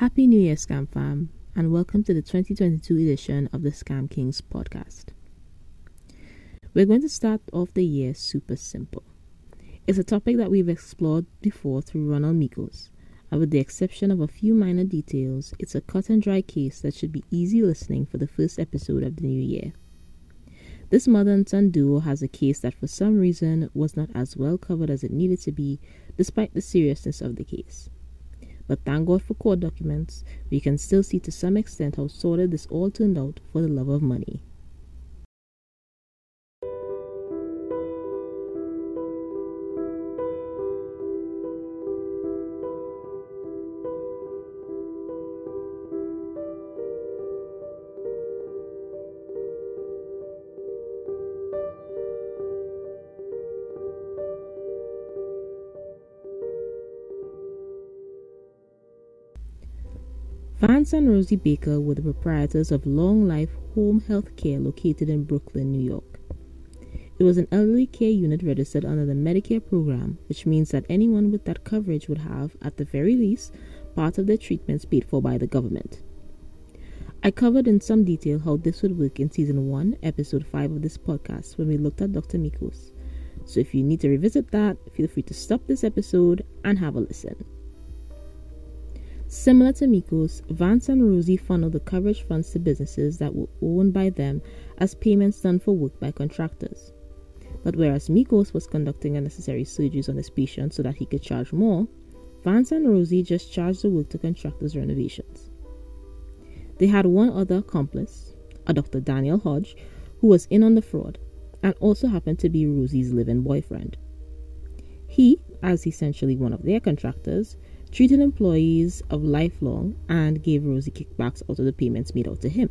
Happy New Year, Scam Fam, and welcome to the 2022 edition of the Scam Kings podcast. We're going to start off the year super simple. It's a topic that we've explored before through Ronald Mikos, and with the exception of a few minor details, it's a cut and dry case that should be easy listening for the first episode of the new year. This mother and son duo has a case that for some reason was not as well covered as it needed to be, despite the seriousness of the case. But thank God for court documents, we can still see to some extent how sordid this all turned out for the love of money. Vance and Rosie Baker were the proprietors of Long Life Home Health Care located in Brooklyn, New York. It was an elderly care unit registered under the Medicare program, which means that anyone with that coverage would have, at the very least, part of their treatments paid for by the government. I covered in some detail how this would work in season 1, episode 5 of this podcast when we looked at Dr. Mikos. So if you need to revisit that, feel free to stop this episode and have a listen. Similar to Mikos, Vance and Rosie funneled the coverage funds to businesses that were owned by them as payments done for work by contractors. But whereas Mikos was conducting unnecessary surgeries on his patients so that he could charge more, Vance and Rosie just charged the work to contractors' renovations. They had one other accomplice, a Dr. Daniel Hodge, who was in on the fraud and also happened to be Rosie's living boyfriend. He, as essentially one of their contractors, treated employees of Lifelong and gave Rosie kickbacks out of the payments made out to him.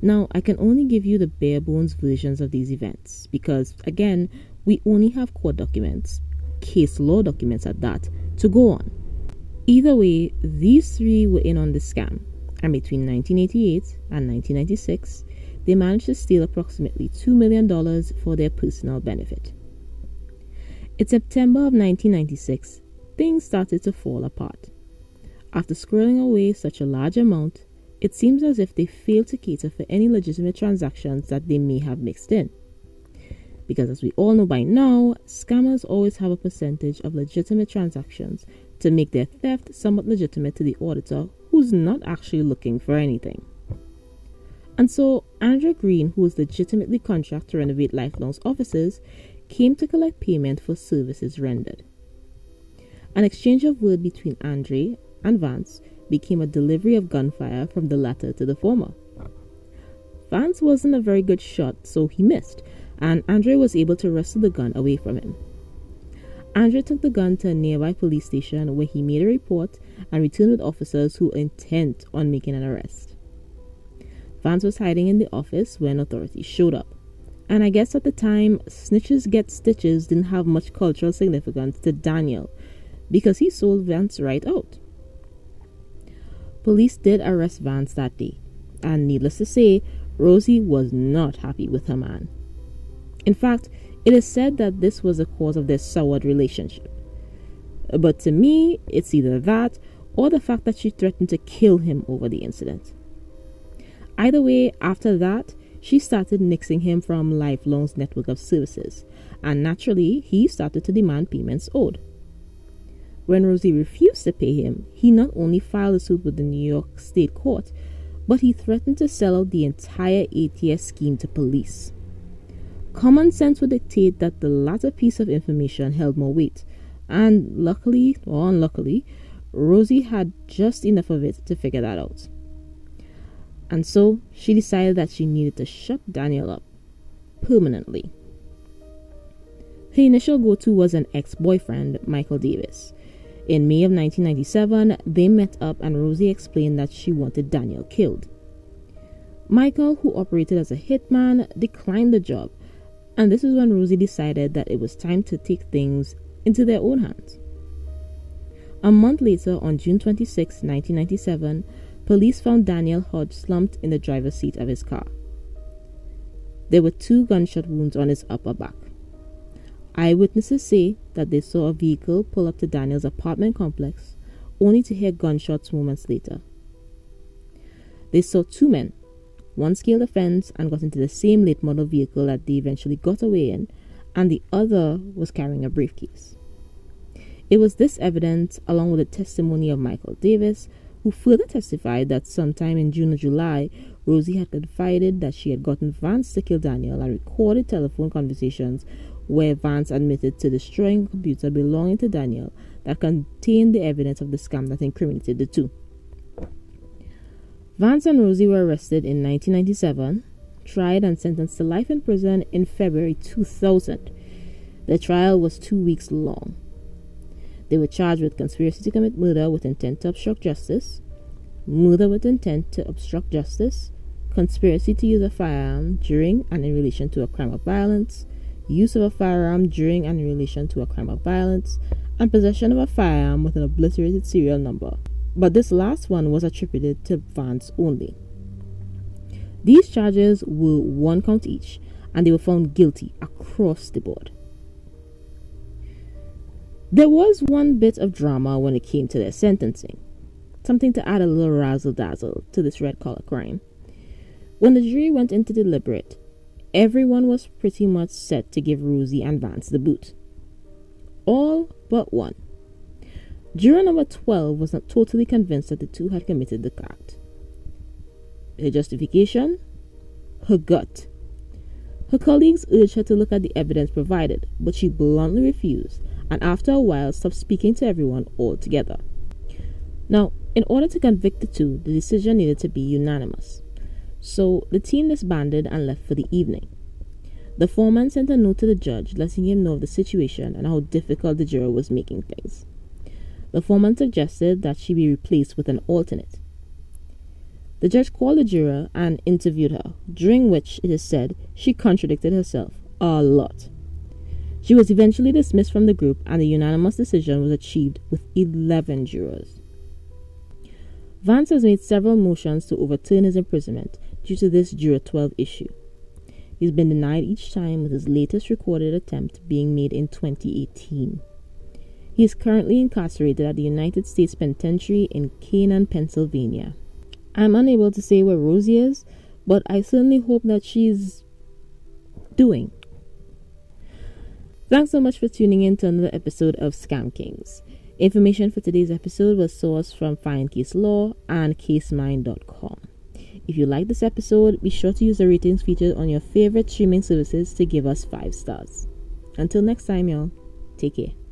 Now, I can only give you the bare bones versions of these events because, again, we only have court documents, case law documents at that, to go on. Either way, these three were in on the scam, and between 1988 and 1996, they managed to steal approximately $2 million for their personal benefit. In September of 1996, things started to fall apart. After squirreling away such a large amount, it seems as if they failed to cater for any legitimate transactions that they may have mixed in. Because as we all know by now, scammers always have a percentage of legitimate transactions to make their theft somewhat legitimate to the auditor who's not actually looking for anything. And so, Andre Green, who was legitimately contracted to renovate Lifelong's offices, came to collect payment for services rendered. An exchange of words between Andre and Vance became a delivery of gunfire from the latter to the former. Vance wasn't a very good shot, so he missed, and Andre was able to wrestle the gun away from him. Andre took the gun to a nearby police station where he made a report and returned with officers who were intent on making an arrest. Vance was hiding in the office when authorities showed up. And I guess at the time, snitches get stitches didn't have much cultural significance to Daniel, because he sold Vance right out. Police did arrest Vance that day, and needless to say, Rosie was not happy with her man. In fact, it is said that this was the cause of their soured relationship. But to me, it's either that or the fact that she threatened to kill him over the incident. Either way, after that, she started nixing him from Lifelong's network of services, and naturally, he started to demand payments owed. When Rosie refused to pay him, he not only filed a suit with the New York State Court, but he threatened to sell out the entire ATS scheme to police. Common sense would dictate that the latter piece of information held more weight, and luckily or unluckily, Rosie had just enough of it to figure that out. And so she decided that she needed to shut Daniel up permanently. Her initial go to was an ex boyfriend, Michael Davis. In May of 1997, they met up and Rosie explained that she wanted Daniel killed. Michael, who operated as a hitman, declined the job, and this is when Rosie decided that it was time to take things into their own hands. A month later, on June 26, 1997, police found Daniel Hodge slumped in the driver's seat of his car. There were two gunshot wounds on his upper back. Eyewitnesses say that they saw a vehicle pull up to Daniel's apartment complex, only to hear gunshots moments later. They saw two men. One scaled a fence and got into the same late model vehicle that they eventually got away in, and the other was carrying a briefcase. It was this evidence, along with the testimony of Michael Davis, who further testified that sometime in June or July, Rosie had confided that she had gotten Vance to kill Daniel and recorded telephone conversations where Vance admitted to destroying a computer belonging to Daniel that contained the evidence of the scam that incriminated the two. Vance and Rosie were arrested in 1997, tried and sentenced to life in prison in February 2000. The trial was two weeks long. They were charged with conspiracy to commit murder with intent to obstruct justice, murder with intent to obstruct justice, conspiracy to use a firearm during and in relation to a crime of violence, use of a firearm during and in relation to a crime of violence, and possession of a firearm with an obliterated serial number but this last one was attributed to Vance only. These charges were one count each, and they were found guilty across the board. There was one bit of drama when it came to their sentencing, something to add a little razzle dazzle to this red collar crime. When the jury went in to deliberate, everyone was pretty much set to give Rosie and Vance the boot. All but one. Juror number 12 was not totally convinced that the two had committed the act. Her justification? Her gut. Her colleagues urged her to look at the evidence provided, but she bluntly refused and after a while stopped speaking to everyone altogether. Now, in order to convict the two, the decision needed to be unanimous. So the team disbanded and left for the evening. The foreman sent a note to the judge letting him know of the situation and how difficult the juror was making things. The foreman suggested that she be replaced with an alternate. The judge called the juror and interviewed her, during which it is said she contradicted herself a lot. She was eventually dismissed from the group, and a unanimous decision was achieved with 11 jurors. Vance has made several motions to overturn his imprisonment due to this Juror 12 issue. He's been denied each time, with his latest recorded attempt being made in 2018. He is currently incarcerated at the United States Penitentiary in Canaan, Pennsylvania. I'm unable to say where Rosie is, but I certainly hope that she's doing. Thanks so much for tuning in to another episode of Scam Kings. Information for today's episode was sourced from Find Case Law and CaseMine.com. If you like this episode, be sure to use the ratings feature on your favorite streaming services to give us five stars. Until next time, y'all, take care.